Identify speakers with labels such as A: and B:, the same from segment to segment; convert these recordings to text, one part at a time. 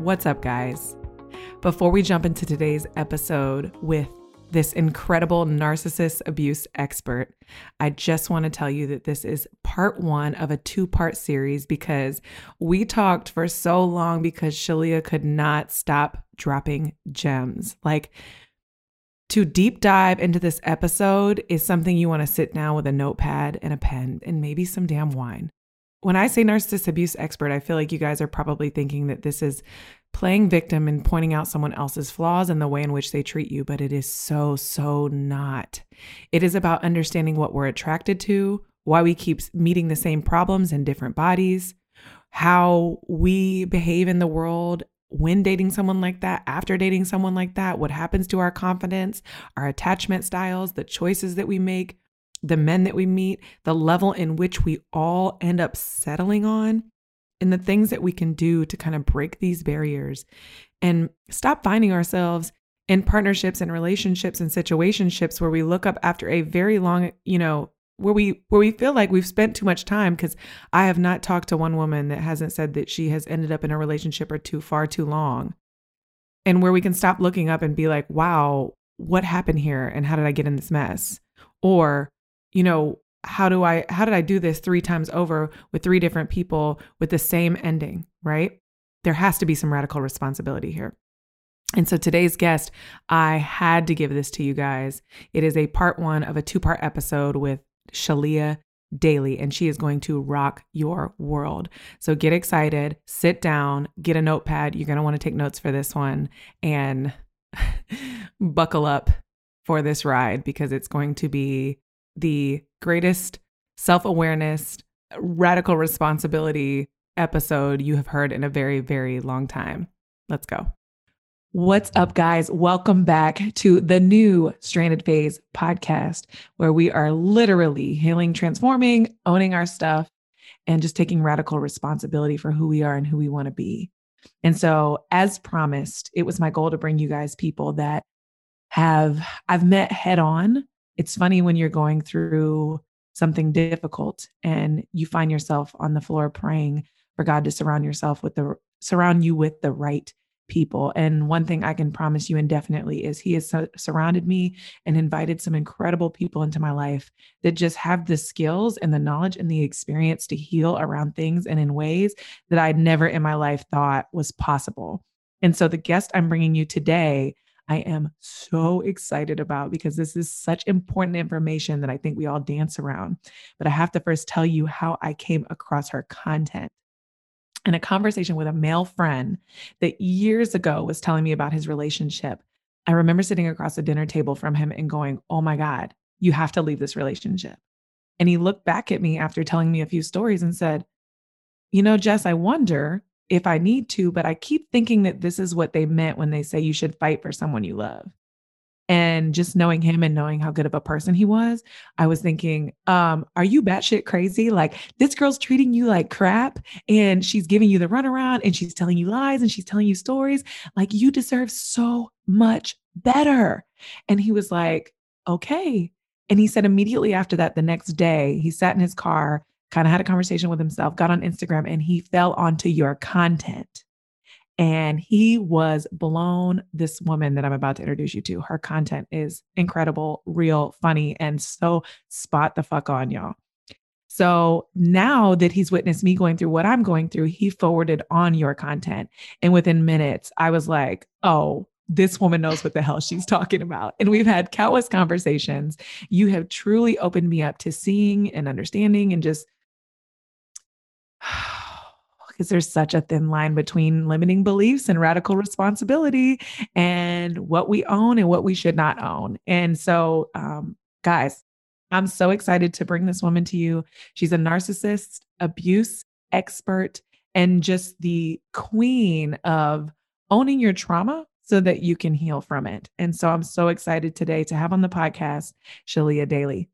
A: What's up, guys? Before we jump into today's episode with this incredible narcissist abuse expert, I just want to tell you that this is part one of a two part series because we talked for so long because Shelea could not stop dropping gems. Like, to deep dive into this episode is something you want to sit down with a notepad and a pen and maybe some damn wine. When I say narcissist abuse expert, I feel like you guys are probably thinking that this is playing victim and pointing out someone else's flaws and the way in which they treat you, but it is so, so not. It is about understanding what we're attracted to, why we keep meeting the same problems in different bodies, how we behave in the world when dating someone like that, after dating someone like that, what happens to our confidence, our attachment styles, the choices that we make, the men that we meet, the level in which we all end up settling on, and the things that we can do to kind of break these barriers and stop finding ourselves in partnerships and relationships and situationships where we look up after a very long, you know, where we where we feel like we've spent too much time because I have not talked to one woman that hasn't said that she has ended up in a relationship or too far too long. And where we can stop looking up and be like, wow, what happened here and how did I get in this mess? Or, you know, how do I how did I do this three times over with three different people with the same ending, right? There has to be some radical responsibility here. And so today's guest, I had to give this to you guys. It is a part one of a two part episode with Shelea Daily, and she is going to rock your world. So get excited, sit down, get a notepad. You're going to want to take notes for this one and buckle up for this ride because it's going to be the greatest self awareness, radical responsibility episode you have heard in a very, very long time. Let's go. What's up, guys? Welcome back to the new Stranded Phase podcast, where we are literally healing, transforming, owning our stuff, and just taking radical responsibility for who we are and who we want to be. And so, as promised, it was my goal to bring you guys people that have I've met head on. It's funny when you're going through something difficult and you find yourself on the floor praying for God to surround yourself with the surround you with the right people. And one thing I can promise you indefinitely is He has su- surrounded me and invited some incredible people into my life that just have the skills and the knowledge and the experience to heal around things and in ways that I'd never in my life thought was possible. And so the guest I'm bringing you today. I am so excited about because this is such important information that I think we all dance around. But I have to first tell you how I came across her content in a conversation with a male friend that years ago was telling me about his relationship. I remember sitting across the dinner table from him and going, Oh my God, you have to leave this relationship. And he looked back at me after telling me a few stories and said, You know, Jess, I wonder if I need to, but I keep thinking that this is what they meant when they say you should fight for someone you love. And just knowing him and knowing how good of a person he was, I was thinking, um, are you batshit crazy? Like this girl's treating you like crap and she's giving you the runaround and she's telling you lies and she's telling you stories. Like you deserve so much better. And he was like, okay. And he said immediately after that, the next day, he sat in his car, kind of had a conversation with himself, got on Instagram, and he fell onto your content. And he was blown. This woman that I'm about to introduce you to, her content is incredible, real, funny, and so spot the fuck on, y'all. So now that he's witnessed me going through what I'm going through, he forwarded on your content. And within minutes, I was like, oh, this woman knows what the hell she's talking about. And we've had countless conversations. You have truly opened me up to seeing and understanding and just because there's such a thin line between limiting beliefs and radical responsibility and what we own and what we should not own. And so, um, guys, I'm so excited to bring this woman to you. She's a narcissist abuse expert and just the queen of owning your trauma so that you can heal from it. And so I'm so excited today to have on the podcast Shelea Daily.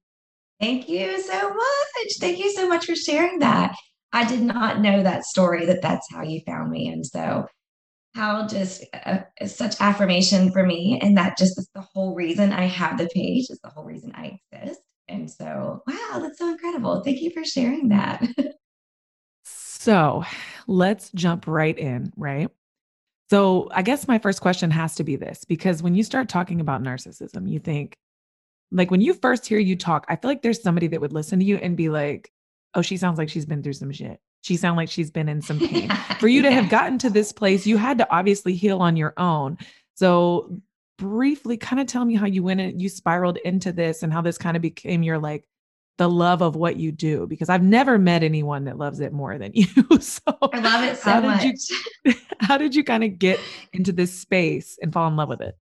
B: Thank you so much. Thank you so much for sharing that. I did not know that story that that's how you found me. And so, how just uh, such affirmation for me. And that just is the whole reason I have the page, is the whole reason I exist. And so, wow, that's so incredible. Thank you for sharing that.
A: so, let's jump right in, right? So, I guess my first question has to be this because when you start talking about narcissism, you think, like when you first hear you talk, I feel like there's somebody that would listen to you and be like, oh, she sounds like she's been through some shit. She sounds like she's been in some pain. For you to have gotten to this place, you had to obviously heal on your own. So briefly kind of tell me how you went and you spiraled into this and how this kind of became your like the love of what you do because I've never met anyone that loves it more than you. so
B: I love it so
A: how
B: much.
A: Did you, how did you kind of get into this space and fall in love with it?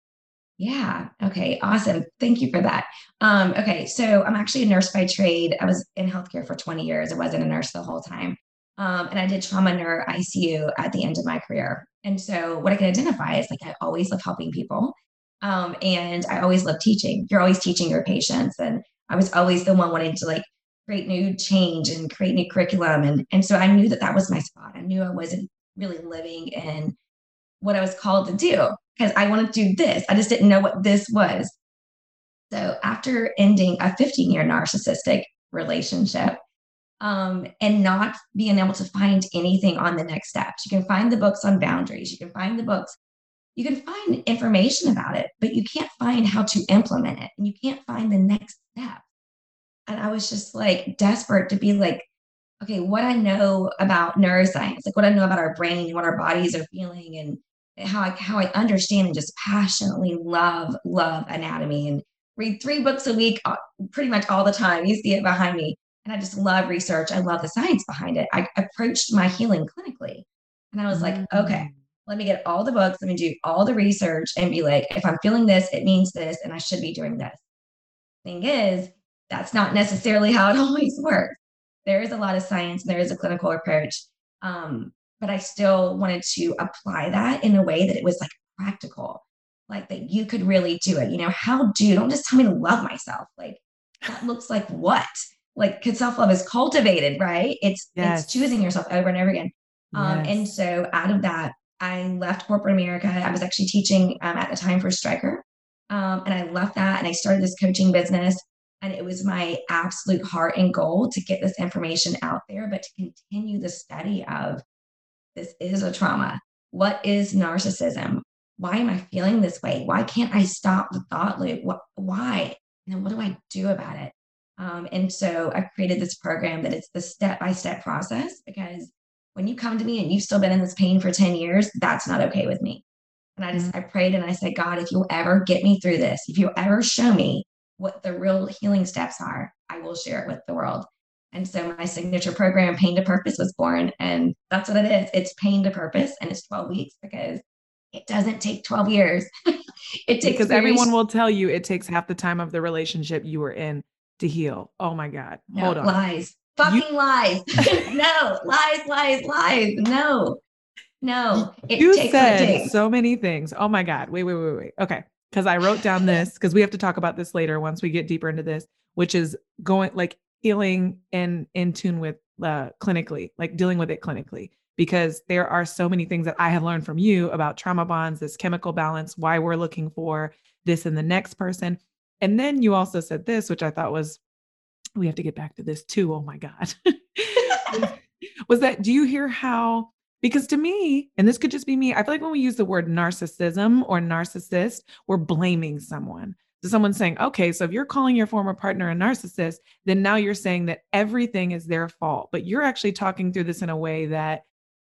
B: Yeah. Okay. Awesome. Thank you for that. Um, okay. So I'm actually a nurse by trade. I was in healthcare for 20 years. I wasn't a nurse the whole time. Um, and I did trauma neuro ICU at the end of my career. And so what I can identify is like I always love helping people. Um, and I always love teaching. You're always teaching your patients. And I was always the one wanting to like create new change and create new curriculum. And, and so I knew that that was my spot. I knew I wasn't really living in what I was called to do because I wanted to do this. I just didn't know what this was. So after ending a 15 year narcissistic relationship um, and not being able to find anything on the next steps, you can find the books on boundaries, you can find the books, you can find information about it, but you can't find how to implement it and you can't find the next step. And I was just like desperate to be like, okay, what I know about neuroscience, like what I know about our brain and what our bodies are feeling and how I how I understand and just passionately love love anatomy and read three books a week uh, pretty much all the time. You see it behind me. And I just love research. I love the science behind it. I approached my healing clinically. And I was like, okay, mm. let me get all the books, let me do all the research and be like, if I'm feeling this, it means this, and I should be doing this. Thing is, that's not necessarily how it always works. There is a lot of science, and there is a clinical approach. Um, but I still wanted to apply that in a way that it was like practical, like that you could really do it. You know, how do, don't just tell me to love myself. Like that looks like what? Like, because self love is cultivated, right? It's, yes. it's choosing yourself over and over again. Um, yes. And so out of that, I left corporate America. I was actually teaching um, at the time for Stryker. Um, and I left that and I started this coaching business. And it was my absolute heart and goal to get this information out there, but to continue the study of this is a trauma. What is narcissism? Why am I feeling this way? Why can't I stop the thought loop? What, why? And then what do I do about it? Um, and so I created this program that it's the step by step process because when you come to me and you've still been in this pain for 10 years, that's not okay with me. And I just, mm-hmm. I prayed and I said, God, if you'll ever get me through this, if you'll ever show me what the real healing steps are, I will share it with the world. And so my signature program, Pain to Purpose, was born. And that's what it is. It's pain to purpose and it's 12 weeks because it doesn't take 12 years.
A: it takes because everyone will tell you it takes half the time of the relationship you were in to heal. Oh my God.
B: No,
A: Hold on.
B: Lies. Fucking you- lies. no, lies, lies, lies. No. No.
A: It you said so many things. Oh my God. Wait, wait, wait, wait. Okay. Because I wrote down this because we have to talk about this later once we get deeper into this, which is going like healing and in tune with uh, clinically, like dealing with it clinically, because there are so many things that I have learned from you about trauma bonds, this chemical balance, why we're looking for this in the next person. And then you also said this, which I thought was, we have to get back to this too. Oh my God. was that, do you hear how? Because to me, and this could just be me, I feel like when we use the word narcissism or narcissist, we're blaming someone to someone saying, okay, so if you're calling your former partner a narcissist, then now you're saying that everything is their fault. But you're actually talking through this in a way that,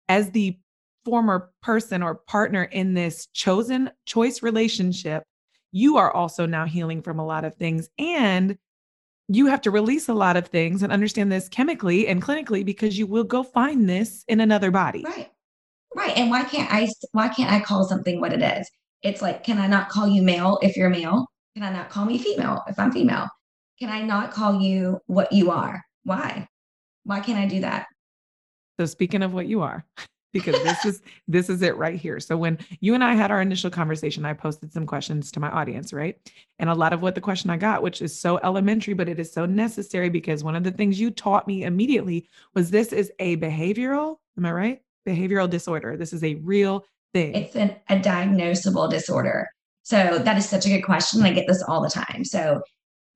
A: as the former person or partner in this chosen choice relationship, you are also now healing from a lot of things. And you have to release a lot of things and understand this chemically and clinically because you will go find this in another body.
B: Right. Right. And why can't I why can't I call something what it is? It's like, can I not call you male if you're male? Can I not call me female if I'm female? Can I not call you what you are? Why? Why can't I do that?
A: So speaking of what you are, because this is this is it right here. So when you and I had our initial conversation, I posted some questions to my audience, right? And a lot of what the question I got, which is so elementary, but it is so necessary because one of the things you taught me immediately was this is a behavioral, am I right? Behavioral disorder. This is a real thing.
B: It's an, a diagnosable disorder. So that is such a good question. I get this all the time. So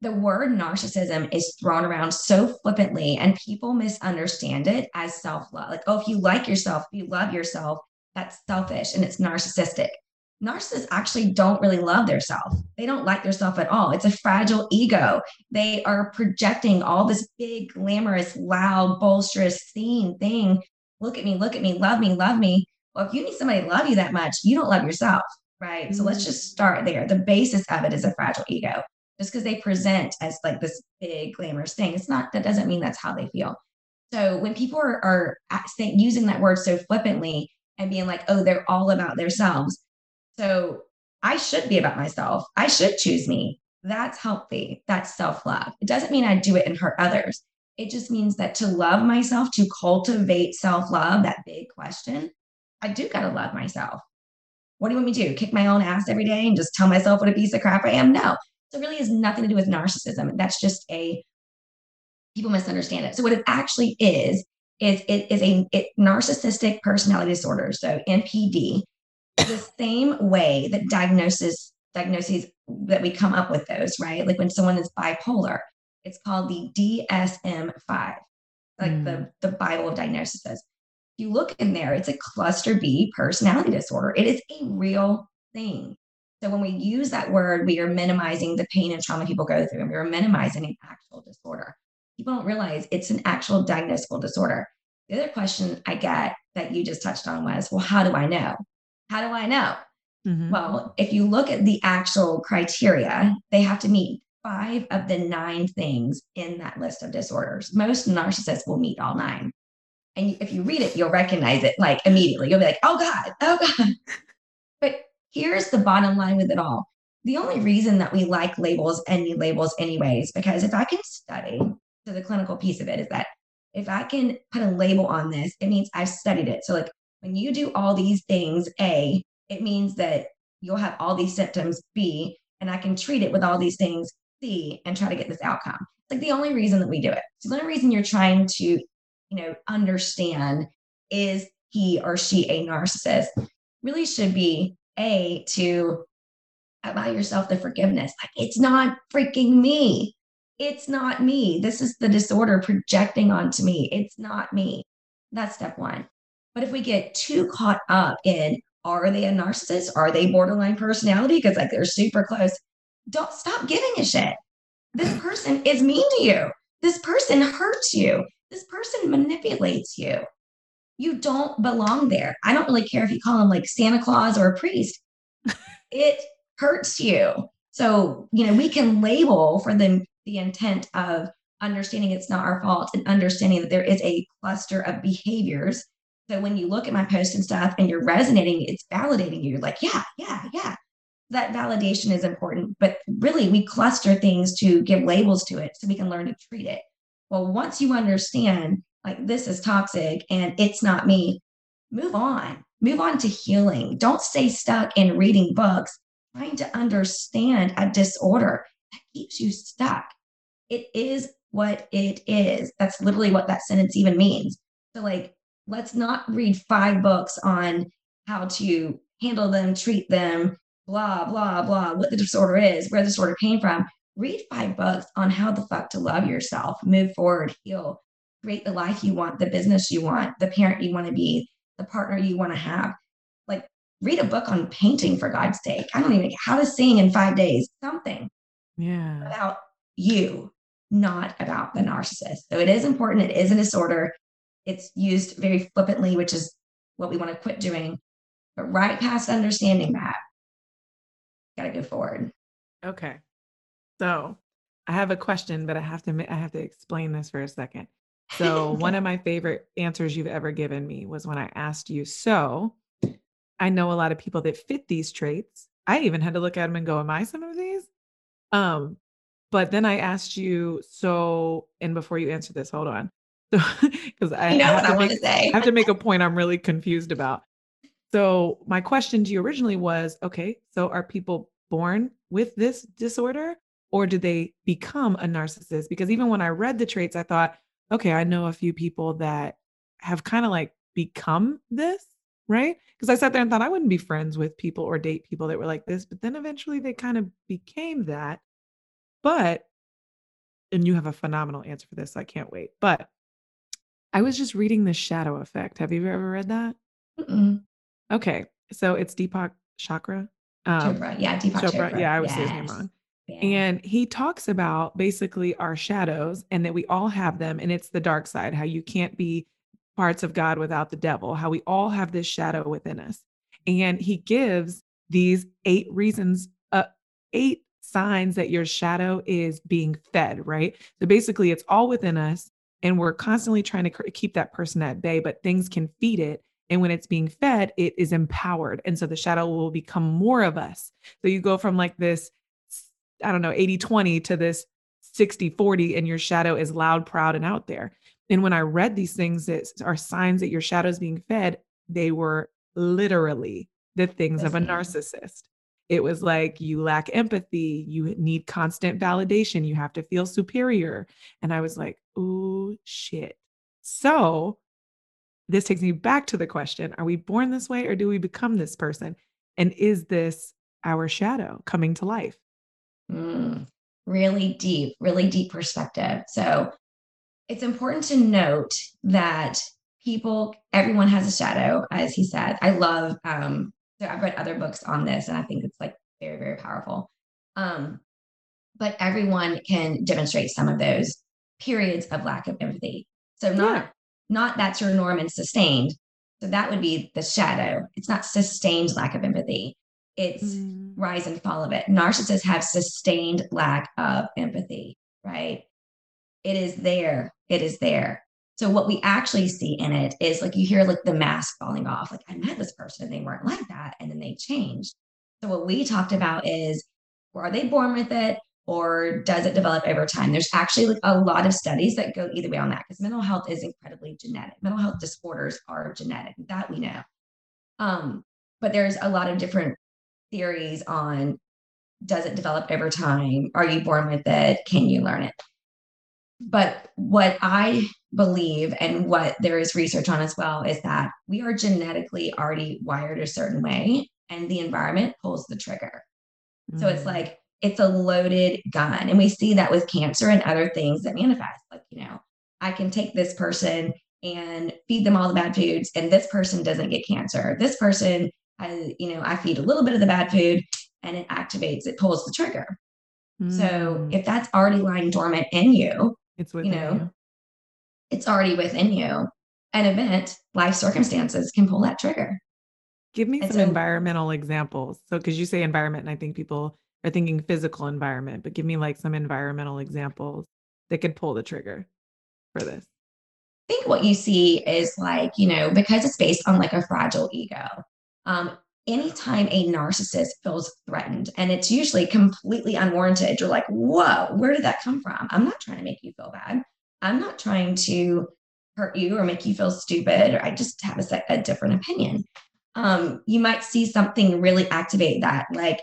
B: the word narcissism is thrown around so flippantly and people misunderstand it as self-love. Like oh if you like yourself if you love yourself that's selfish and it's narcissistic. Narcissists actually don't really love themselves they don't like themselves at all. It's a fragile ego. They are projecting all this big glamorous loud bolsterous, scene thing. Look at me look at me love me love me. Well if you need somebody to love you that much you don't love yourself right? Mm-hmm. so let's just start there. The basis of it is a fragile ego. Just because they present as like this big glamorous thing it's not that doesn't mean that's how they feel. So when people are, are saying, using that word so flippantly and being like oh they're all about themselves so i should be about myself. I should choose me. That's healthy. That's self-love. It doesn't mean i do it and hurt others. It just means that to love myself to cultivate self-love that big question i do got to love myself what do you want me to do kick my own ass every day and just tell myself what a piece of crap i am no so it really has nothing to do with narcissism. That's just a people misunderstand it. So what it actually is is it is a it, narcissistic personality disorder. So NPD, the same way that diagnosis diagnoses that we come up with those, right? Like when someone is bipolar, it's called the DSM-5, like mm. the the Bible of diagnoses. You look in there, it's a cluster B personality disorder. It is a real thing. So when we use that word, we are minimizing the pain and trauma people go through, and we are minimizing an actual disorder. People don't realize it's an actual diagnosable disorder. The other question I get that you just touched on was, well, how do I know? How do I know? Mm-hmm. Well, if you look at the actual criteria, they have to meet five of the nine things in that list of disorders. Most narcissists will meet all nine. And if you read it, you'll recognize it like immediately. You'll be like, oh God, oh God. But here's the bottom line with it all. The only reason that we like labels and need labels, anyways, because if I can study, so the clinical piece of it is that if I can put a label on this, it means I've studied it. So, like when you do all these things, A, it means that you'll have all these symptoms, B, and I can treat it with all these things, C, and try to get this outcome. It's like the only reason that we do it. The only reason you're trying to, you know, understand is he or she a narcissist really should be a, to allow yourself the forgiveness. Like, it's not freaking me. It's not me. This is the disorder projecting onto me. It's not me. That's step one. But if we get too caught up in are they a narcissist? Are they borderline personality? Because like they're super close. Don't stop giving a shit. This person is mean to you. This person hurts you. This person manipulates you you don't belong there. I don't really care if you call him like Santa Claus or a priest. it hurts you. So, you know, we can label for the, the intent of understanding it's not our fault and understanding that there is a cluster of behaviors. So when you look at my post and stuff and you're resonating, it's validating you. You're like, yeah, yeah, yeah. That validation is important. But really, we cluster things to give labels to it so we can learn to treat it. Well, once you understand like this is toxic and it's not me move on. Move on to healing. Don't stay stuck in reading books. Trying to understand a disorder that keeps you stuck. It is what it is. That's literally what that sentence even means. So like let's not read five books on how to handle them treat them blah blah blah what the disorder is where the disorder came from read five books on how the fuck to love yourself move forward heal create the life you want, the business you want, the parent you want to be, the partner you want to have. Like, read a book on painting for God's sake. I don't even how to sing in five days, something.
A: Yeah.
B: About you, not about the narcissist. So it is important. It is a disorder. It's used very flippantly, which is what we want to quit doing. But right past understanding that, got to go forward.
A: Okay. So I have a question, but I have to I have to explain this for a second. So, one of my favorite answers you've ever given me was when I asked you, So, I know a lot of people that fit these traits. I even had to look at them and go, Am I some of these? Um, but then I asked you, So, and before you answer this, hold on. So, because I,
B: you know
A: I
B: what I want to say.
A: I have to make a point I'm really confused about. So, my question to you originally was okay, so are people born with this disorder or do they become a narcissist? Because even when I read the traits, I thought, okay, I know a few people that have kind of like become this, right? Because I sat there and thought I wouldn't be friends with people or date people that were like this, but then eventually they kind of became that. But, and you have a phenomenal answer for this, so I can't wait. But I was just reading the shadow effect. Have you ever read that?
B: Mm-mm.
A: Okay. So it's Deepak Chakra. Um,
B: Chopra. Yeah, Deepak
A: Chopra.
B: Chopra.
A: Yeah, I would say his name wrong. And he talks about basically our shadows and that we all have them. And it's the dark side, how you can't be parts of God without the devil, how we all have this shadow within us. And he gives these eight reasons, uh, eight signs that your shadow is being fed, right? So basically, it's all within us. And we're constantly trying to keep that person at bay, but things can feed it. And when it's being fed, it is empowered. And so the shadow will become more of us. So you go from like this I don't know, 80 20 to this 60 40, and your shadow is loud, proud, and out there. And when I read these things that are signs that your shadow is being fed, they were literally the things of a narcissist. It was like you lack empathy, you need constant validation, you have to feel superior. And I was like, oh shit. So this takes me back to the question Are we born this way or do we become this person? And is this our shadow coming to life?
B: Mm, really deep, really deep perspective. So it's important to note that people, everyone has a shadow, as he said. I love, um, so I've read other books on this and I think it's like very, very powerful. Um, but everyone can demonstrate some of those periods of lack of empathy. So not,
A: Yeah.
B: not that's your norm and sustained. So that would be the shadow. It's not sustained lack of empathy. It's
A: Mm.
B: rise and fall of it. Narcissists have sustained lack of empathy, right? It is there. It is there. So what we actually see in it is like you hear like the mask falling off. Like I met this person and they weren't like that, and then they changed. So what we talked about is, are they born with it, or does it develop over time? There's actually like a lot of studies that go either way on that because mental health is incredibly genetic. Mental health disorders are genetic. That we know. Um, but there's a lot of different theories on does it develop over time? Are you born with it? Can you learn it? But what I believe and what there is research on as well is that we are genetically already wired a certain way and the environment pulls the trigger. So it's
A: Mm.
B: like it's a loaded gun. And we see that with cancer and other things that manifest. Like, you know, I can take this person and feed them all the bad foods, and this person doesn't get cancer. This person, has, you know, I feed a little bit of the bad food and it activates, it pulls the trigger. So
A: Mm.
B: if that's already lying dormant in you,
A: it's within
B: know,
A: you.
B: it's already within you. An event, life circumstances can pull that trigger.
A: Give me
B: And
A: some
B: so-
A: environmental examples. So, because you say environment, and I think people are thinking physical environment, but give me like some environmental examples that could pull the trigger for this.
B: I think what you see is like, you know, because it's based on like a fragile ego. Um, anytime a narcissist feels threatened, and it's usually completely unwarranted, you're like, whoa, where did that come from? I'm not trying to make you feel bad. I'm not trying to hurt you or make you feel stupid, or I just have a, a different opinion. Um, you might see something really activate that, like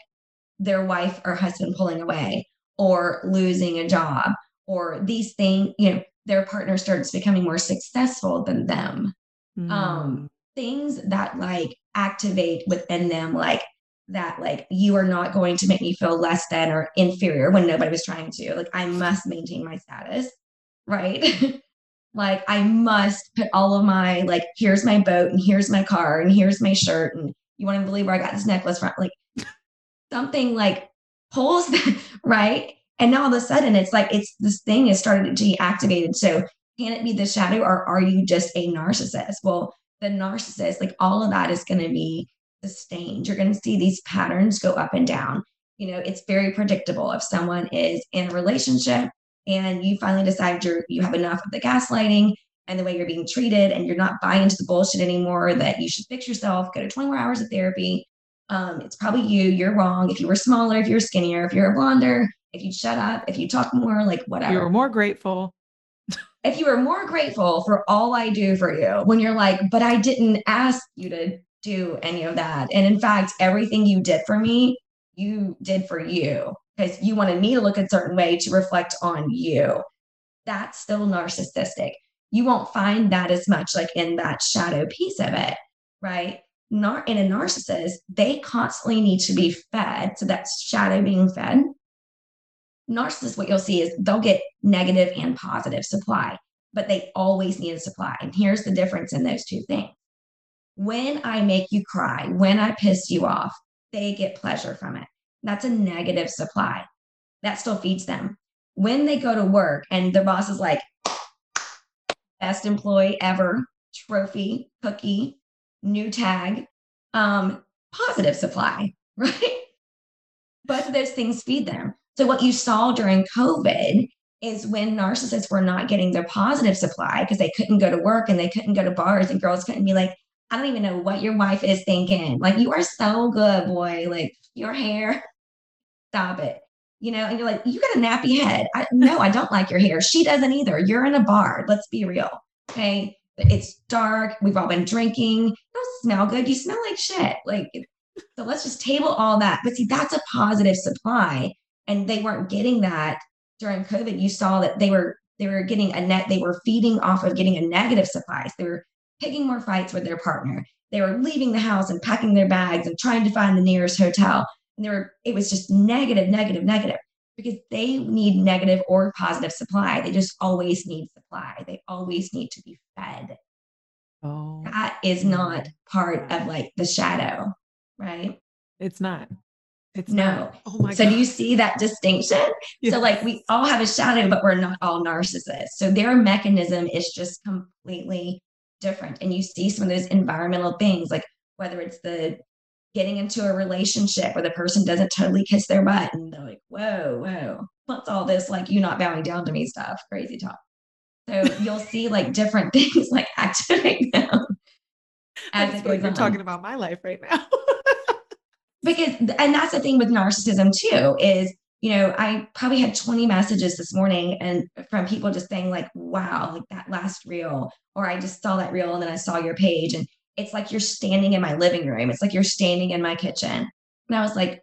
B: their wife or husband pulling away, or losing a job, or these things, you know, their partner starts becoming more successful than them.
A: Mm.
B: Um, things that like activate within them, like that, like you are not going to make me feel less than or inferior when nobody was trying to. Like I must maintain my status, right? like I must put all of my like here's my boat and here's my car and here's my shirt and you want to believe where I got this necklace from? Like something like pulls that right and now all of a sudden it's like it's this thing is starting to be activated so can it be the shadow or are you just a narcissist well the narcissist like all of that is going to be sustained you're going to see these patterns go up and down you know it's very predictable if someone is in a relationship and you finally decide you're you have enough of the gaslighting and the way you're being treated and you're not buying into the bullshit anymore that you should fix yourself go to 24 hours of therapy um, it's probably you you're wrong if you were smaller if you're skinnier if you're a blonder if you shut up if you talk more like whatever.
A: you were more grateful.
B: If you are more grateful for all I do for you, when you're like, but I didn't ask you to do any of that. And in fact, everything you did for me, you did for you because you wanted me to look a certain way to reflect on you. That's still narcissistic. You won't find that as much like in that shadow piece of it, right? Not in a narcissist, they constantly need to be fed. So that's shadow being fed narcissists, what you'll see is they'll get negative and positive supply, but they always need a supply. And here's the difference in those two things. When I make you cry, when I piss you off, they get pleasure from it. That's a negative supply. That still feeds them. When they go to work and their boss is like, best employee ever, trophy, cookie, new tag, um, positive supply, right? Both of those things feed them. So, what you saw during COVID is when narcissists were not getting their positive supply because they couldn't go to work and they couldn't go to bars, and girls couldn't be like, I don't even know what your wife is thinking. Like, you are so good, boy. Like, your hair, stop it. You know, and you're like, you got a nappy head. I, no, I don't like your hair. She doesn't either. You're in a bar. Let's be real. Okay. It's dark. We've all been drinking. You don't smell good. You smell like shit. Like, so let's just table all that. But see, that's a positive supply and they weren't getting that during COVID. You saw that they were they were getting a net, they were feeding off of getting a negative supply. They were picking more fights with their partner. They were leaving the house and packing their bags and trying to find the nearest hotel. And they were, it was just negative, negative, negative because they need negative or positive supply. They just always need supply. They always need to be fed. Oh, that is not part of like the shadow, right?
A: It's not.
B: It's no. Not. Oh my so God. do you see that distinction? Yes. So like we all have a shadow, but we're not all narcissists. So their mechanism is just completely different. And you see some of those environmental things, like whether it's the getting into a relationship where the person doesn't totally kiss their butt and they're like, whoa, whoa, what's all this like you not bowing down to me stuff? Crazy talk. So you'll see like different things like activate them.
A: As I like you're talking about my life right now
B: because and that's the thing with narcissism too is you know i probably had 20 messages this morning and from people just saying like wow like that last reel or i just saw that reel and then i saw your page and it's like you're standing in my living room it's like you're standing in my kitchen. And i was like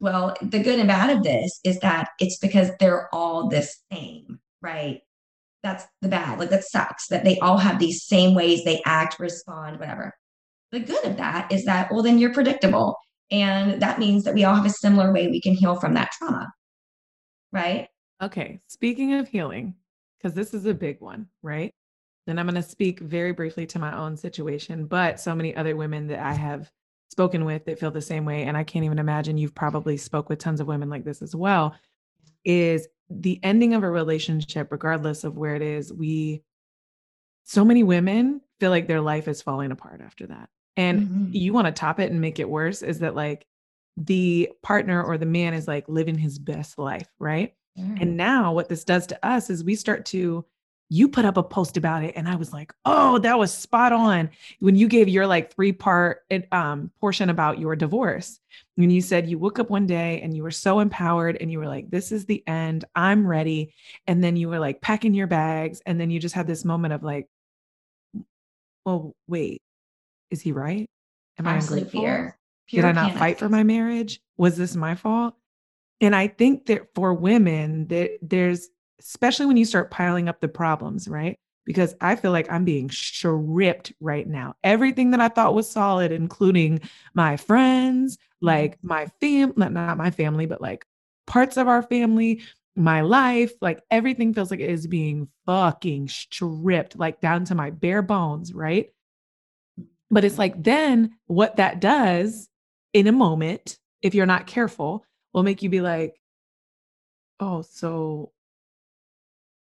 B: well the good and bad of this is that it's because they're all the same right? That's the bad like that sucks that they all have these same ways they act respond whatever. The good of that is that well then you're predictable and that means that we all have a similar way we can heal from that trauma. Right.
A: Okay. Speaking of healing, because this is a big one, right? Then I'm going to speak very briefly to my own situation, but so many other women that I have spoken with that feel the same way. And I can't even imagine you've probably spoke with tons of women like this as well. Is the ending of a relationship, regardless of where it is, we so many women feel like their life is falling apart after that. And mm-hmm. you want to top it and make it worse is that like the partner or the man is like living his best life, right? And now what this does to us is we start to you put up a post about it and I was like, "Oh, that was spot on." When you gave your like three-part um portion about your divorce. When you said you woke up one day and you were so empowered and you were like, "This is the end. I'm ready." And then you were like packing your bags and then you just had this moment of like, "Well, wait is he right? Am Absolute I ungrateful? Fear. Did I not panic. fight for my marriage? Was this my fault? And I think that for women, that there's especially when you start piling up the problems, right? Because I feel like I'm being stripped right now. Everything that I thought was solid, including my friends, like mm-hmm. my fam, not my family, but like parts of our family, my life, like everything feels like it is being fucking stripped, like down to my bare bones, right? But it's like then what that does in a moment, if you're not careful, will make you be like, oh, so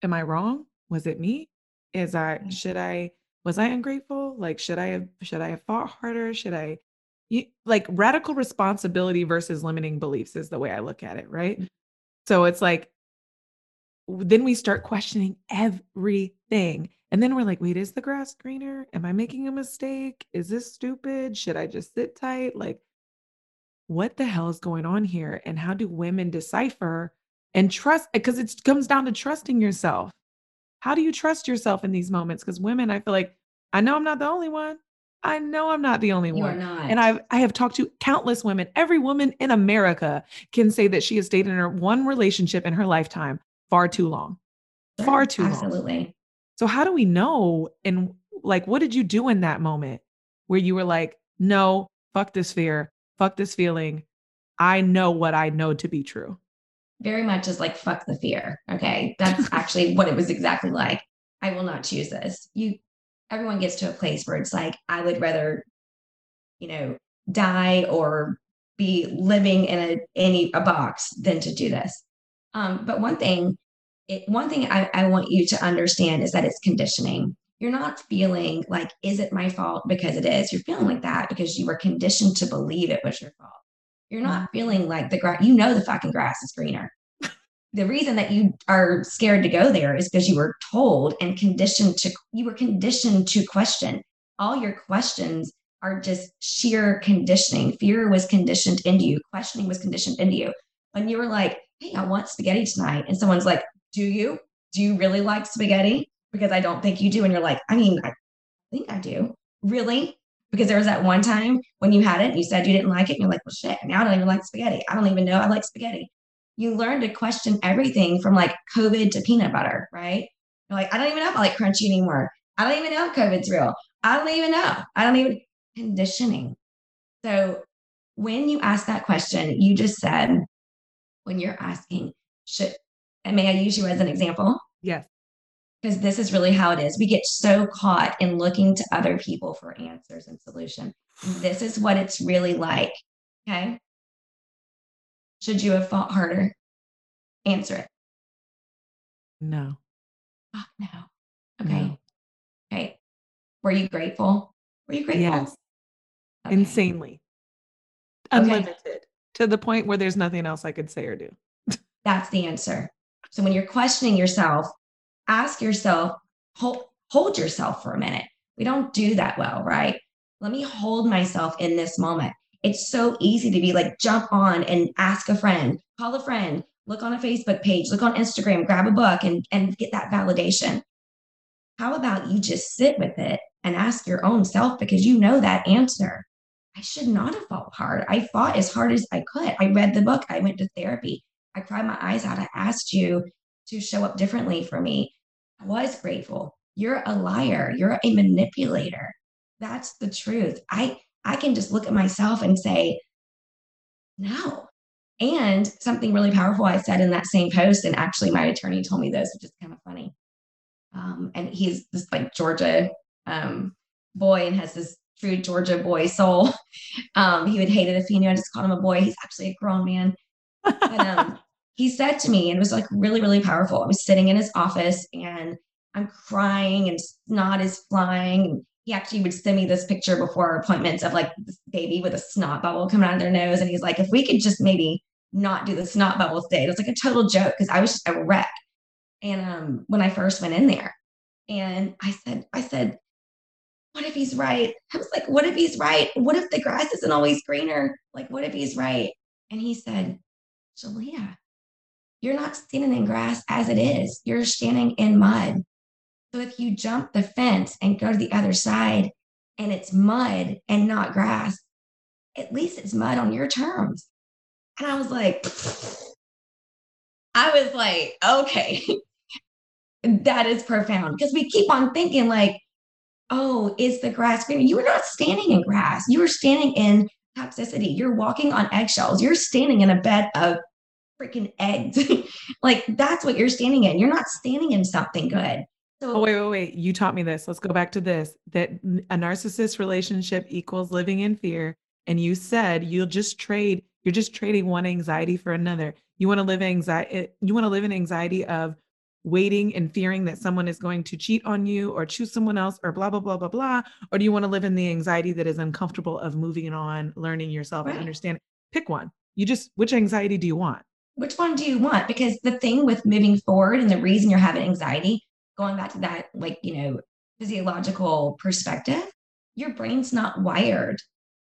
A: am I wrong? Was it me? Is I mm. should I was I ungrateful? Like should I have should I have fought harder? Should I you, like radical responsibility versus limiting beliefs is the way I look at it, right? Mm. So it's like then we start questioning everything. And then we're like, wait, is the grass greener? Am I making a mistake? Is this stupid? Should I just sit tight? Like, what the hell is going on here? And how do women decipher and trust? Eh, because it comes down to trusting yourself. how do you trust yourself in these moments? Because women, I feel like I know I'm not the only one. I know I'm not the only
B: You
A: one. And I've I have talked to countless women. Every woman in America can say that she has stayed in her one relationship in her lifetime far too long. Far too long.
B: Absolutely.
A: So how do we know? And like, what did you do in that moment where you were like, no, fuck this fear, fuck this feeling. I know what I know to be true.
B: Very much is like fuck the fear. Okay. That's actually what it was exactly like. I will not choose this. You everyone gets to a place where it's like, I would rather, you know, die or be living in a any a box than to do this. Um, but one thing, it, one thing I, I want you to understand is that it's conditioning. You're not feeling like, is it my fault? Because it is. You're feeling like that because you were conditioned to believe it was your fault. You're not feeling like the grass, you know, the fucking grass is greener. the reason that you are scared to go there is because you were told and conditioned to, you were conditioned to question. All your questions are just sheer conditioning. Fear was conditioned into you, questioning was conditioned into you. When you were like, hey, I want spaghetti tonight, and someone's like, do you? Do you really like spaghetti? Because I don't think you do. And you're like, I mean, I think I do. Really? Because there was that one time when you had it, you said you didn't like it, and you're like, well, shit, now I don't even like spaghetti. I don't even know I like spaghetti. You learn to question everything from like COVID to peanut butter, right? You're like, I don't even know if I like crunchy anymore. I don't even know if COVID's real. I don't even know. I don't even conditioning. So when you ask that question, you just said, when you're asking, should, and may I use you as an example?
A: Yes.
B: Because this is really how it is. We get so caught in looking to other people for answers and solution. This is what it's really like. Okay. Should you have fought harder? Answer it.
A: No.
B: Ah, Fuck no. Okay.
A: No.
B: Okay. Were you grateful? Were you grateful?
A: Yes.
B: Okay.
A: Insanely.
B: Okay.
A: To the point where there's nothing else I could say or do.
B: That's the answer. So when you're questioning yourself, ask yourself, hold, hold yourself for a minute. We don't do that well, right? Let me hold myself in this moment. It's so easy to be like, jump on and ask a friend, call a friend, look on a Facebook page, look on Instagram, grab a book and, and get that validation. How about you just sit with it and ask your own self because you know that answer. I should not have fought hard. I fought as hard as I could. I read the book. I went to therapy. I cried my eyes out. I asked you to show up differently for me. I was grateful. You're a liar. You're a manipulator. That's the truth. I I can just look at myself and say, no. And something really powerful I said in that same post, and actually my attorney told me this, which is kind of funny. Um, and he's this like Georgia um, boy and has this true Georgia boy soul. Um, he would hate it if he knew I just called him a boy. He's actually a grown man. But um, he said to me, and it was like really, really powerful. I was sitting in his office and I'm crying and snot is flying. And he actually would send me this picture before our appointments of like this baby with a snot bubble coming out of their nose. And he's like, if we could just maybe not do the snot bubble today. It was like a total joke because I was just a wreck. And um, when I first went in there, and I said, I said, what if he's right? I was like, what if he's right? What if the grass isn't always greener? Like, what if he's right? And he said, Shelea, you're not standing in grass as it is. You're standing in mud. So if you jump the fence and go to the other side and it's mud and not grass, at least it's mud on your terms. And I was like, I was like, okay, that is profound because we keep on thinking like, oh, is the grass? You were not standing in grass. You were standing in toxicity. You're walking on eggshells. You're standing in a bed of freaking eggs. like that's what you're standing in. You're not standing in something good. So
A: Oh, wait, wait, wait. You taught me this. Let's go back to this that a narcissist relationship equals living in fear. And you said you'll just trade, you're just trading one anxiety for another. You want to live anxiety, eh, you want to live in anxiety of waiting and fearing that someone is going to cheat on you or choose someone else or blah, blah, blah, blah, blah. Or do you want to live in the anxiety that is uncomfortable of moving on, learning yourself and
B: Right.
A: understand? Pick one. You just, which anxiety do you want?
B: which one do you want? Because the thing with moving forward and the reason you're having anxiety, going back to that, like, you know, physiological perspective, your brain's not wired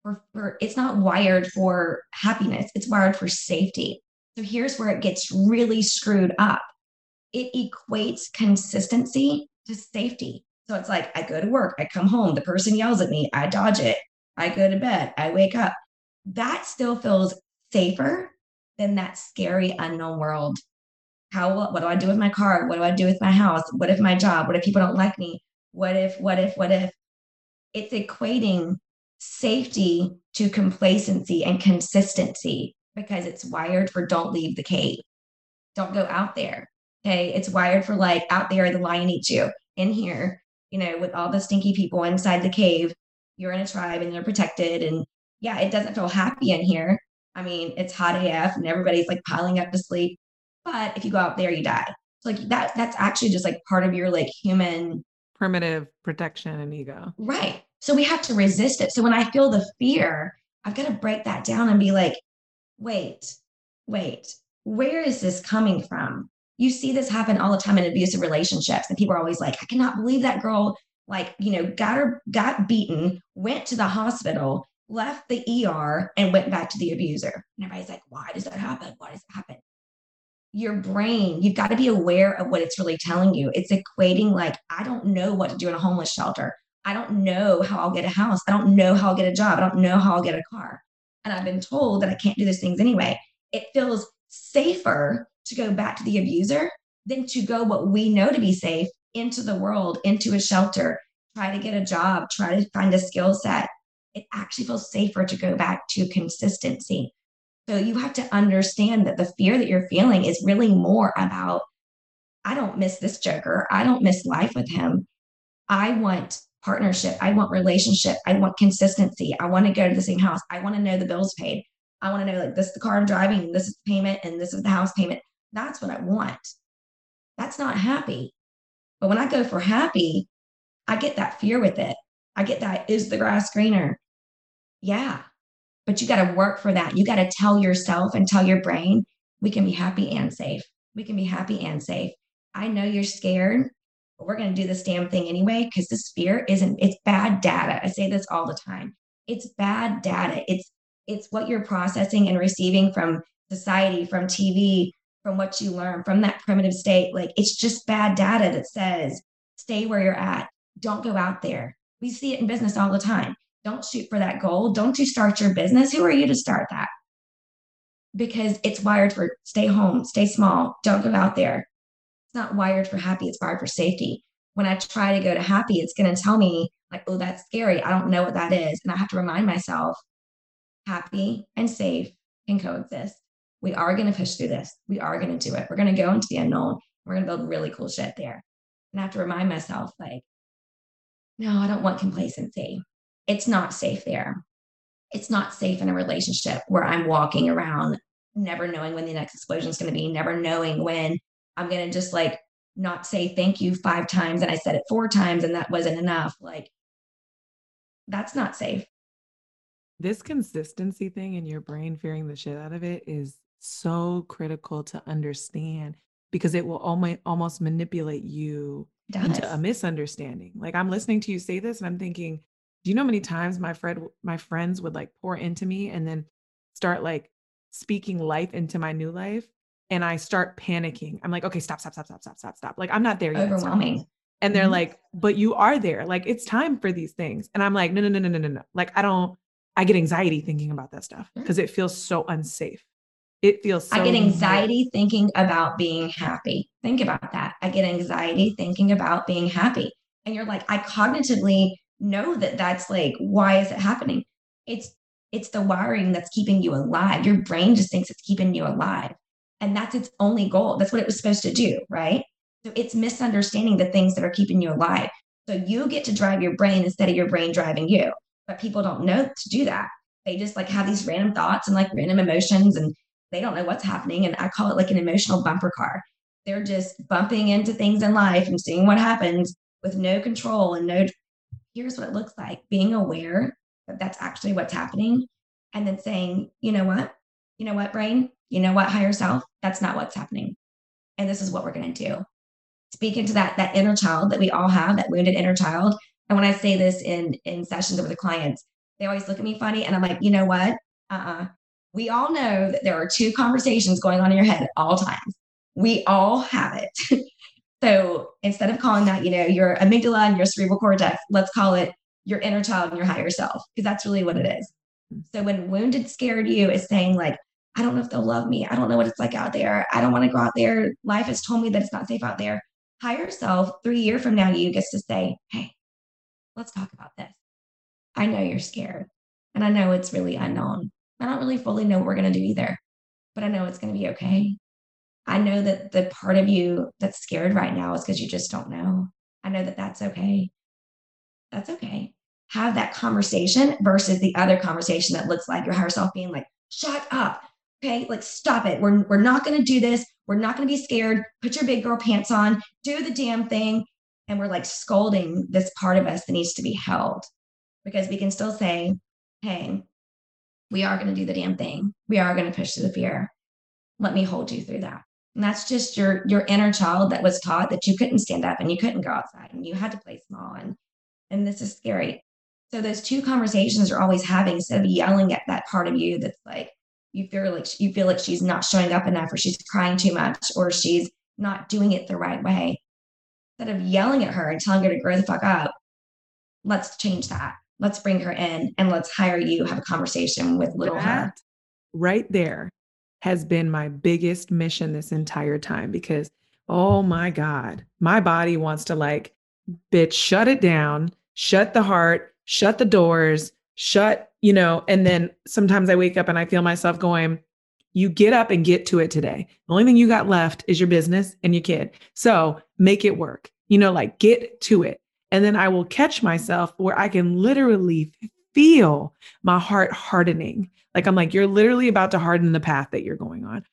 B: for, for it's not wired for happiness. It's wired for safety. So here's where it gets really screwed up. It equates consistency to safety. So it's like I go to work, I come home, the person yells at me, I dodge it, I go to bed, I wake up. That still feels safer than that scary unknown world. How what do I do with my car? What do I do with my house? What if my job? What if people don't like me? What if, what if, what if? It's equating safety to complacency and consistency because it's wired for don't leave the cave. Don't go out there. Okay. It's wired for like out there, the lion eats you. In here, you know, with all the stinky people inside the cave, you're in a tribe and you're protected. And yeah, it doesn't feel happy in here. I mean, it's hot AF and everybody's like piling up to sleep. But if you go out there, you die. Like that, that's actually just like part of your like human
A: primitive protection and ego.
B: Right. So we have to resist it. So when I feel the fear, I've got to break that down and be like, wait, wait, where is this coming from? You see this happen all the time in abusive relationships. And people are always like, I cannot believe that girl, like, you know, got her, got beaten, went to the hospital, left the ER, and went back to the abuser. And everybody's like, why does that happen? Why does it happen? Your brain, you've got to be aware of what it's really telling you. It's equating like, I don't know what to do in a homeless shelter. I don't know how I'll get a house. I don't know how I'll get a job. I don't know how I'll get a car. And I've been told that I can't do those things anyway. It feels safer to go back to the abuser than to go what we know to be safe into the world, into a shelter, try to get a job, try to find a skill set. It actually feels safer to go back to consistency. So you have to understand that the fear that you're feeling is really more about I don't miss this joker. I don't miss life with him. I want partnership. I want relationship. I want consistency. I want to go to the same house. I want to know the bills paid. I want to know like this is the car I'm driving, this is the payment, and this is the house payment. That's what I want. That's not happy. But when I go for happy, I get that fear with it. I get that is the grass greener? Yeah. But you got to work for that. You got to tell yourself and tell your brain, we can be happy and safe. We can be happy and safe. I know you're scared but we're going to do this damn thing anyway because this fear isn't it's bad data i say this all the time it's bad data it's it's what you're processing and receiving from society from tv from what you learn from that primitive state like it's just bad data that says stay where you're at don't go out there we see it in business all the time don't shoot for that goal don't you start your business who are you to start that because it's wired for stay home stay small don't go out there it's not wired for happy, it's wired for safety. When I try to go to happy, it's going to tell me, like, oh, that's scary. I don't know what that is. And I have to remind myself happy and safe can coexist. We are going to push through this. We are going to do it. We're going to go into the unknown. We're going to build really cool shit there. And I have to remind myself, like, no, I don't want complacency. It's not safe there. It's not safe in a relationship where I'm walking around never knowing when the next explosion is going to be, never knowing when I'm going to just like not say thank you five times and I said it four times and that wasn't enough. Like, that's not safe.
A: This consistency thing in your brain, fearing the shit out of it, is so critical to understand because it will almost almost manipulate you into a misunderstanding. Like I'm listening to you say this and I'm thinking, do you know how many times my friend my friends would like pour into me and then start like speaking life into my new life and I start panicking. I'm like, okay, stop, stop, stop, stop, stop, stop, stop. Like, I'm not there yet.
B: Overwhelming.
A: And they're mm-hmm. like, but you are there. Like, it's time for these things. And I'm like, no, no, no, no, no, no, no. Like, I don't, I get anxiety thinking about that stuff because it feels so unsafe. It feels so
B: I get anxiety thinking about being happy. Think about that. I get anxiety thinking about being happy. And you're like, I cognitively know that that's like, why is it happening? It's, it's the wiring that's keeping you alive. Your brain just thinks it's keeping you alive. And that's its only goal. That's what it was supposed to do, right? So it's misunderstanding the things that are keeping you alive. So you get to drive your brain instead of your brain driving you. But people don't know to do that. They just like have these random thoughts and like random emotions and they don't know what's happening. And I call it like an emotional bumper car. They're just bumping into things in life and seeing what happens with no control and no, here's what it looks like being aware that that's actually what's happening. And then saying, you know what? You know what, brain? you know what, higher self, that's not what's happening. And this is what we're going to do. Speak into that, that inner child that we all have, that wounded inner child. And when I say this in, in sessions with the clients, they always look at me funny. And I'm like, you know what? Uh-uh. We all know that there are two conversations going on in your head at all times. We all have it. so instead of calling that, you know, your amygdala and your cerebral cortex, let's call it your inner child and your higher self, because that's really what it is. So when wounded, scared you is saying, like, I don't know if they'll love me. I don't know what it's like out there. I don't want to go out there. Life has told me that it's not safe out there. Higher self, three years from now, you gets to say, Hey, let's talk about this. I know you're scared and I know it's really unknown. I don't really fully know what we're going to do either, but I know it's going to be okay. I know that the part of you that's scared right now is because you just don't know. I know that that's okay. That's okay. Have that conversation versus the other conversation that looks like your higher self being like, shut up. Okay, like stop it. We're, we're not going to do this. We're not going to be scared. Put your big girl pants on, do the damn thing. And we're like scolding this part of us that needs to be held because we can still say, hey, we are going to do the damn thing. We are going to push through the fear. Let me hold you through that. And that's just your your inner child that was taught that you couldn't stand up and you couldn't go outside and you had to play small and and this is scary. So those two conversations are always having instead of yelling at that part of you that's like you feel like you feel like she's not showing up enough or she's crying too much or she's not doing it the right way. Instead of yelling at her and telling her to grow the fuck up, let's change that let's bring her in and let's hire you, have a conversation with little that her.
A: Right there has been my biggest mission this entire time because, oh my God, my body wants to like, bitch, shut it down, shut the heart, shut the doors, shut, you know, and then sometimes I wake up and I feel myself going, you get up and get to it today. The only thing you got left is your business and your kid. So make it work. You know, like get to it. And then I will catch myself where I can literally feel my heart hardening. Like I'm like, you're literally about to harden the path that you're going on.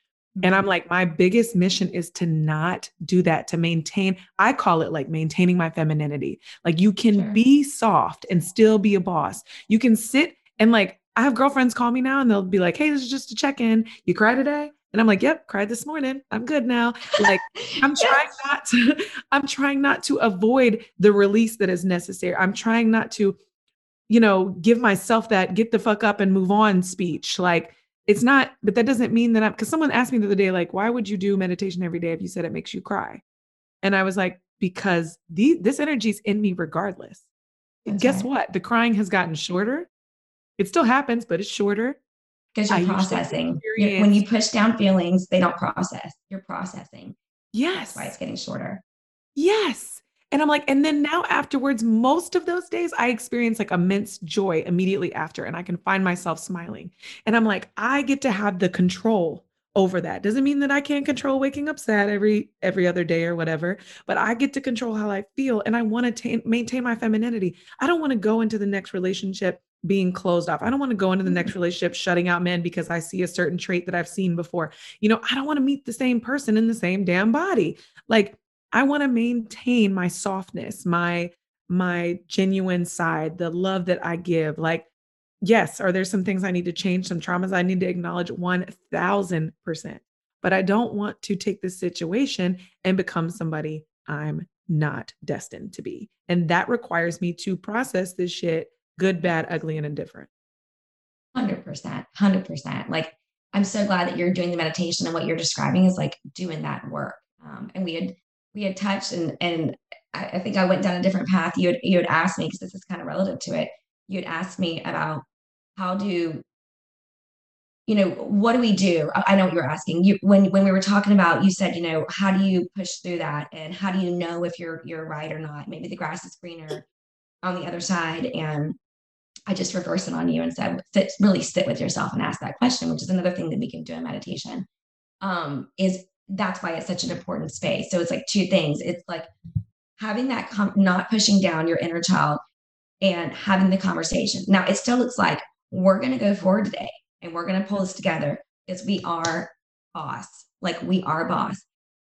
A: And I'm mm-hmm. like, my biggest mission is to not do that, to maintain, I call it like maintaining my femininity. Like you can sure. be soft and still be a boss. You can sit and like, I have girlfriends call me now and they'll be like, hey, this is just a check in. You cry today? And I'm like, yep, cried this morning. I'm good now. Like I'm yes. trying not to, I'm trying not to avoid the release that is necessary. I'm trying not to, you know, give myself that get the fuck up and move on speech. Like it's not, but that doesn't mean that I'm because someone asked me the other day, like, why would you do meditation every day if you said it makes you cry? And I was like, because the, this energy is in me regardless. That's guess right. what? The crying has gotten shorter. It still happens, but it's shorter
B: because you're I processing. You're, when you push down feelings, they don't process. You're processing.
A: Yes.
B: That's why it's getting shorter.
A: Yes. And I'm like, and then now afterwards, most of those days, I experience like immense joy immediately after, and I can find myself smiling. And I'm like, I get to have the control over that. Doesn't mean that I can't control waking up sad every every other day or whatever, but I get to control how I feel, and I want to maintain my femininity. I don't want to go into the next relationship being closed off. I don't want to go into the next mm-hmm. relationship shutting out men because I see a certain trait that I've seen before. You know, I don't want to meet the same person in the same damn body. Like I want to maintain my softness, my my genuine side, the love that I give. Like yes, are there some things I need to change, some traumas I need to acknowledge 1000%. But I don't want to take this situation and become somebody I'm not destined to be. And that requires me to process this shit good, bad, ugly, and indifferent.
B: 100%. 100%. Like, I'm so glad that you're doing the meditation and what you're describing is like doing that work. Um, and we had, we had touched and, and I, I think I went down a different path. You had, you had asked me, because this is kind of relative to it. You had asked me about how do you know what do we do i know what you're asking you when when we were talking about you said you know how do you push through that and how do you know if you're you're right or not maybe the grass is greener on the other side and I just reverse it on you and said, sit, really sit with yourself and ask that question, which is another thing that we can do in meditation. Um, is that's why it's such an important space. So it's like two things. It's like having that com- not pushing down your inner child and having the conversation. Now it still looks like we're going to go forward today and we're going to pull this together because we are boss. Like we are boss.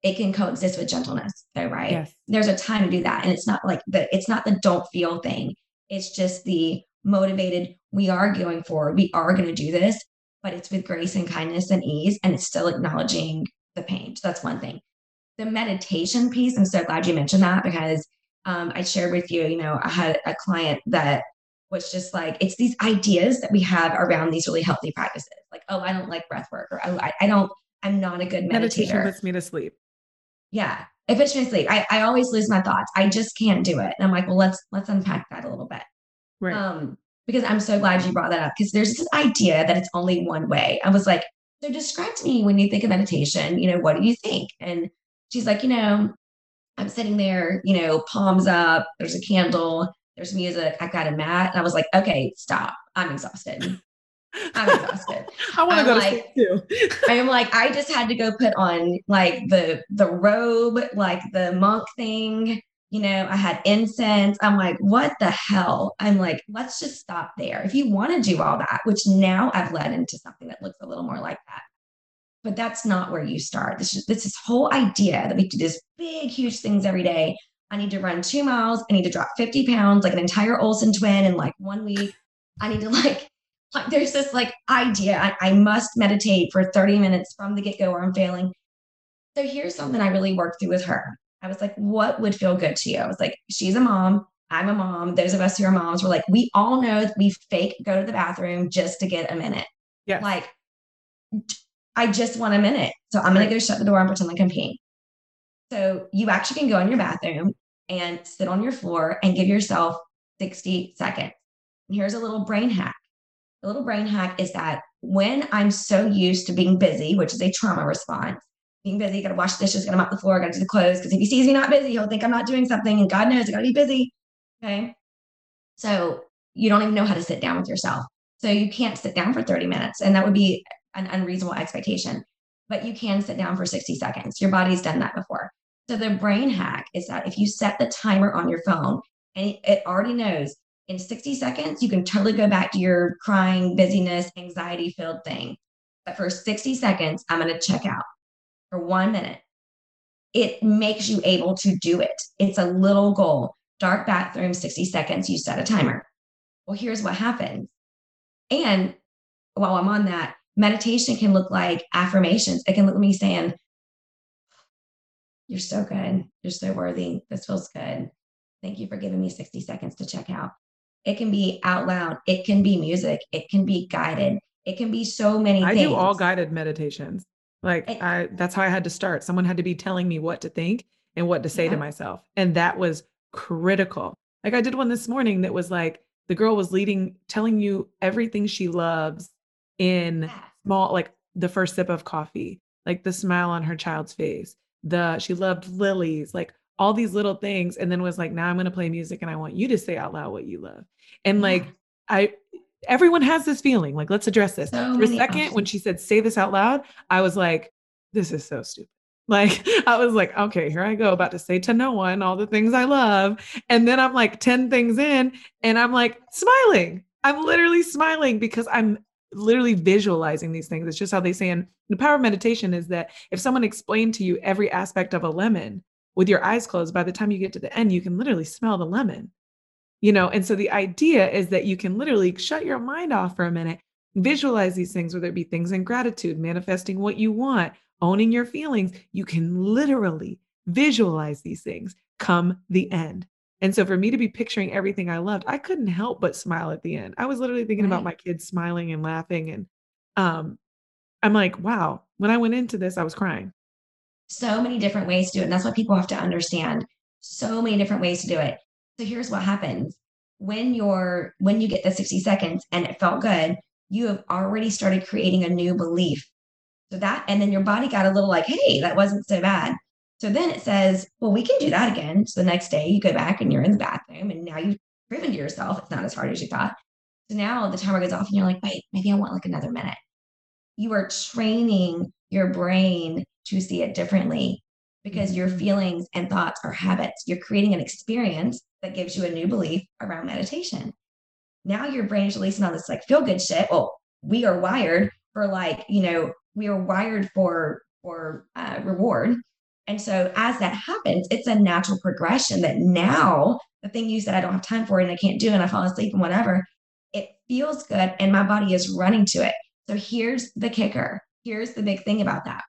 B: It can coexist with gentleness, though, right? Yes. There's a time to do that, and it's not like the it's not the don't feel thing. It's just the motivated. We are going forward. We are going to do this, but it's with grace and kindness and ease, and it's still acknowledging the pain. So that's one thing. The meditation piece, I'm so glad you mentioned that because um, I shared with you, you know, I had a client that was just like, it's these ideas that we have around these really healthy practices. Like, oh, I don't like breath work, or oh, I, I don't, I'm not a good meditator.
A: Meditation puts me to sleep.
B: Yeah. It puts me to sleep. I, I always lose my thoughts. I just can't do it. And I'm like, well, let's let's unpack that a little bit.
A: Right.
B: Um, because I'm so glad you brought that up because there's this idea that it's only one way. I was like, so describe to me when you think of meditation, you know, what do you think? And she's like, you know, I'm sitting there, you know, palms up, there's a candle, there's music, I've got a mat. And I was like, okay, stop. I'm exhausted. I'm exhausted.
A: I want to go
B: like,
A: to sleep too.
B: I am like, I just had to go put on like the the robe, like the monk thing. You know, I had incense. I'm like, what the hell? I'm like, let's just stop there. If you want to do all that, which now I've led into something that looks a little more like that. But that's not where you start. This is this, this whole idea that we do these big, huge things every day. I need to run two miles. I need to drop 50 pounds, like an entire Olsen twin in like one week. I need to like like there's this like idea I, I must meditate for 30 minutes from the get-go or i'm failing so here's something i really worked through with her i was like what would feel good to you? I was like she's a mom. I'm a mom. Those of us who are moms were like we all know that we fake go to the bathroom just to get a minute.
A: Yeah
B: like i just want a minute so i'm going to go shut the door and pretend like i'm peeing. So you actually can go in your bathroom and sit on your floor and give yourself 60 seconds. And here's a little brain hack. The little brain hack is that when I'm so used to being busy, which is a trauma response, being busy, gotta wash dishes, gotta mop the floor, gotta do the clothes, because if he sees me not busy, he'll think I'm not doing something, and God knows I gotta be busy. Okay. So you don't even know how to sit down with yourself. So you can't sit down for 30 minutes, and that would be an unreasonable expectation. But you can sit down for 60 seconds. Your body's done that before. So the brain hack is that if you set the timer on your phone and it already knows in 60 seconds, you can totally go back to your crying, busyness, anxiety filled thing. But for 60 seconds, I'm going to check out for one minute. It makes you able to do it. It's a little goal. Dark bathroom, 60 seconds, you set a timer. Well, here's what happens. And while I'm on that, meditation can look like affirmations. It can look like me saying, You're so good. You're so worthy. This feels good. Thank you for giving me 60 seconds to check out. It can be out loud. It can be music. It can be guided. It can be so many
A: I
B: things.
A: do all guided meditations. Like it, I that's how I had to start. Someone had to be telling me what to think and what to say yeah. to myself. And that was critical. Like I did one this morning that was like the girl was leading telling you everything she loves in yeah. small like the first sip of coffee, like the smile on her child's face. The she loved lilies, like all these little things and then was like now i'm going to play music and i want you to say out loud what you love and yeah. like i everyone has this feeling like let's address this. So for a second options. when she said say this out loud i was like this is so stupid. Like i was like okay here i go about to say to no one all the things i love. And then i'm like 10 things in and i'm like smiling. I'm literally smiling because i'm literally visualizing these things. It's just how they say in the power of meditation is that if someone explained to you every aspect of a lemon with your eyes closed, by the time you get to the end, you can literally smell the lemon. You know, and so the idea is that you can literally shut your mind off for a minute, visualize these things, whether it be things in gratitude, manifesting what you want, owning your feelings. You can literally visualize these things come the end. And so for me to be picturing everything I loved, I couldn't help but smile at the end. I was literally thinking right. about my kids smiling and laughing. And um, I'm like, wow, when I went into this, I was crying
B: so many different ways to do it. And that's what people have to understand. So many different ways to do it. So here's what happens when you're when you get the 60 seconds and it felt good, you have already started creating a new belief. So that and then your body got a little like, hey, that wasn't so bad. So then it says, well, we can do that again. So the next day you go back and you're in the bathroom and now you've proven to yourself it's not as hard as you thought. So now the timer goes off and you're like, wait, maybe I want like another minute. You are training your brain to see it differently because your mm-hmm. feelings and thoughts are habits. You're creating an experience that gives you a new belief around meditation. Now your brain is releasing all this like feel good shit. Well, we are wired for like, you know, we are wired for for uh, reward. And so as that happens, it's a natural progression that now the thing you said I don't have time for and I can't do and I fall asleep and whatever, it feels good and my body is running to it. So here's the kicker. Here's the big thing about that.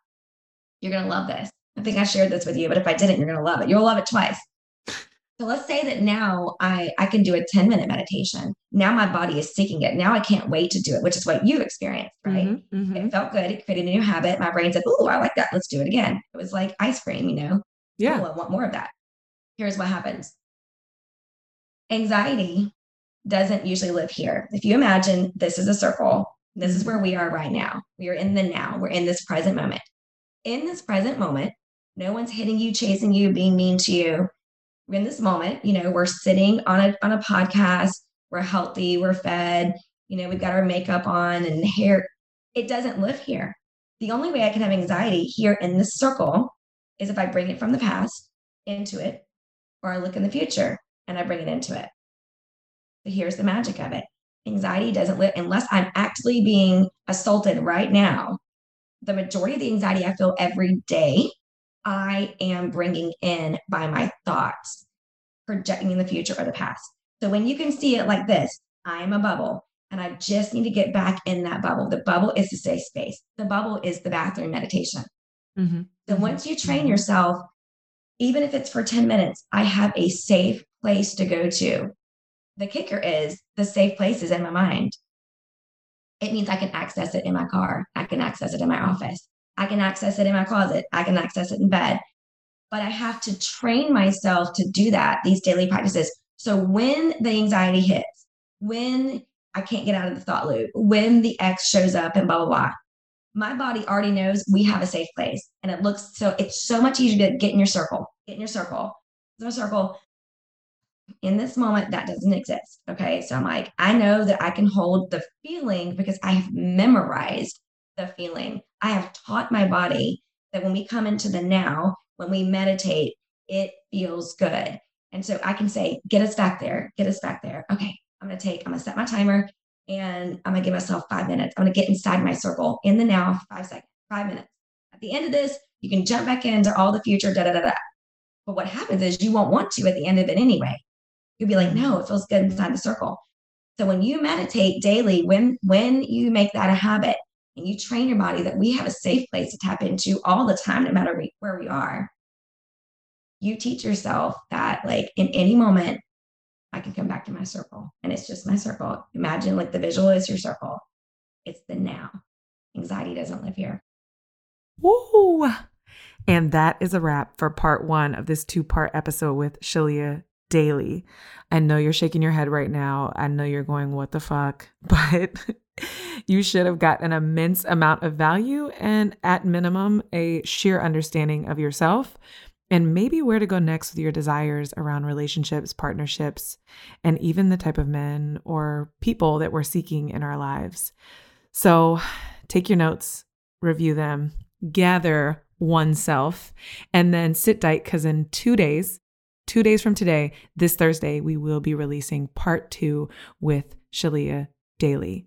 B: You're going to love this. I think I shared this with you, but if I didn't, you're going to love it. You'll love it twice. So let's say that now I, I can do a 10 minute meditation. Now my body is seeking it. Now I can't wait to do it, which is what you experienced, right? Mm-hmm, mm-hmm. It felt good. It created a new habit. My brain said, Oh, I like that. Let's do it again. It was like ice cream, you know?
A: Yeah.
B: Oh, I want more of that. Here's what happens anxiety doesn't usually live here. If you imagine this is a circle, this is where we are right now. We are in the now, we're in this present moment. In this present moment, no one's hitting you, chasing you, being mean to you. We're in this moment, you know, we're sitting on a on a podcast, we're healthy, we're fed, you know, we've got our makeup on and hair. It doesn't live here. The only way I can have anxiety here in this circle is if I bring it from the past into it, or I look in the future and I bring it into it. But here's the magic of it anxiety doesn't live unless I'm actively being assaulted right now. The majority of the anxiety I feel every day, I am bringing in by my thoughts, projecting in the future or the past. So when you can see it like this, I am a bubble and I just need to get back in that bubble. The bubble is the safe space, the bubble is the bathroom meditation. Mm-hmm. So mm-hmm. once you train yourself, even if it's for 10 minutes, I have a safe place to go to. The kicker is the safe place is in my mind. It means I can access it in my car. I can access it in my office. I can access it in my closet. I can access it in bed. But I have to train myself to do that, these daily practices. So when the anxiety hits, when I can't get out of the thought loop, when the X shows up and blah, blah, blah, my body already knows we have a safe place. And it looks so, it's so much easier to get in your circle, get in your circle. In circle, in this moment that doesn't exist okay so i'm like i know that i can hold the feeling because i have memorized the feeling. I have taught my body that when we come into the now when we meditate it feels good. And so i can say get us back there get us back there. Okay i'm to take i'm to set my timer and i'm to give myself five minutes. I'm to get inside my circle in the now five seconds five minutes. At the end of this you can jump back into all the future da da da da. But what happens is you won't want to at the end of it anyway. You'll be like, no, it feels good inside the circle. So when you meditate daily, when when you make that a habit and you train your body that we have a safe place to tap into all the time, no matter where we are, you teach yourself that like in any moment, I can come back to my circle and it's just my circle. Imagine like the visual is your circle. It's the now. Anxiety doesn't live here.
A: Woo! And that is a wrap for part one of this two part episode with Shelea Daily. I know you're shaking your head right now. I know you're going, what the fuck? But you should have got an immense amount of value and, at minimum, a sheer understanding of yourself and maybe where to go next with your desires around relationships, partnerships, and even the type of men or people that we're seeking in our lives. So take your notes, review them, gather oneself, and then sit tight because in two days, two days from today, this Thursday, we will be releasing part two with Shelea Daily.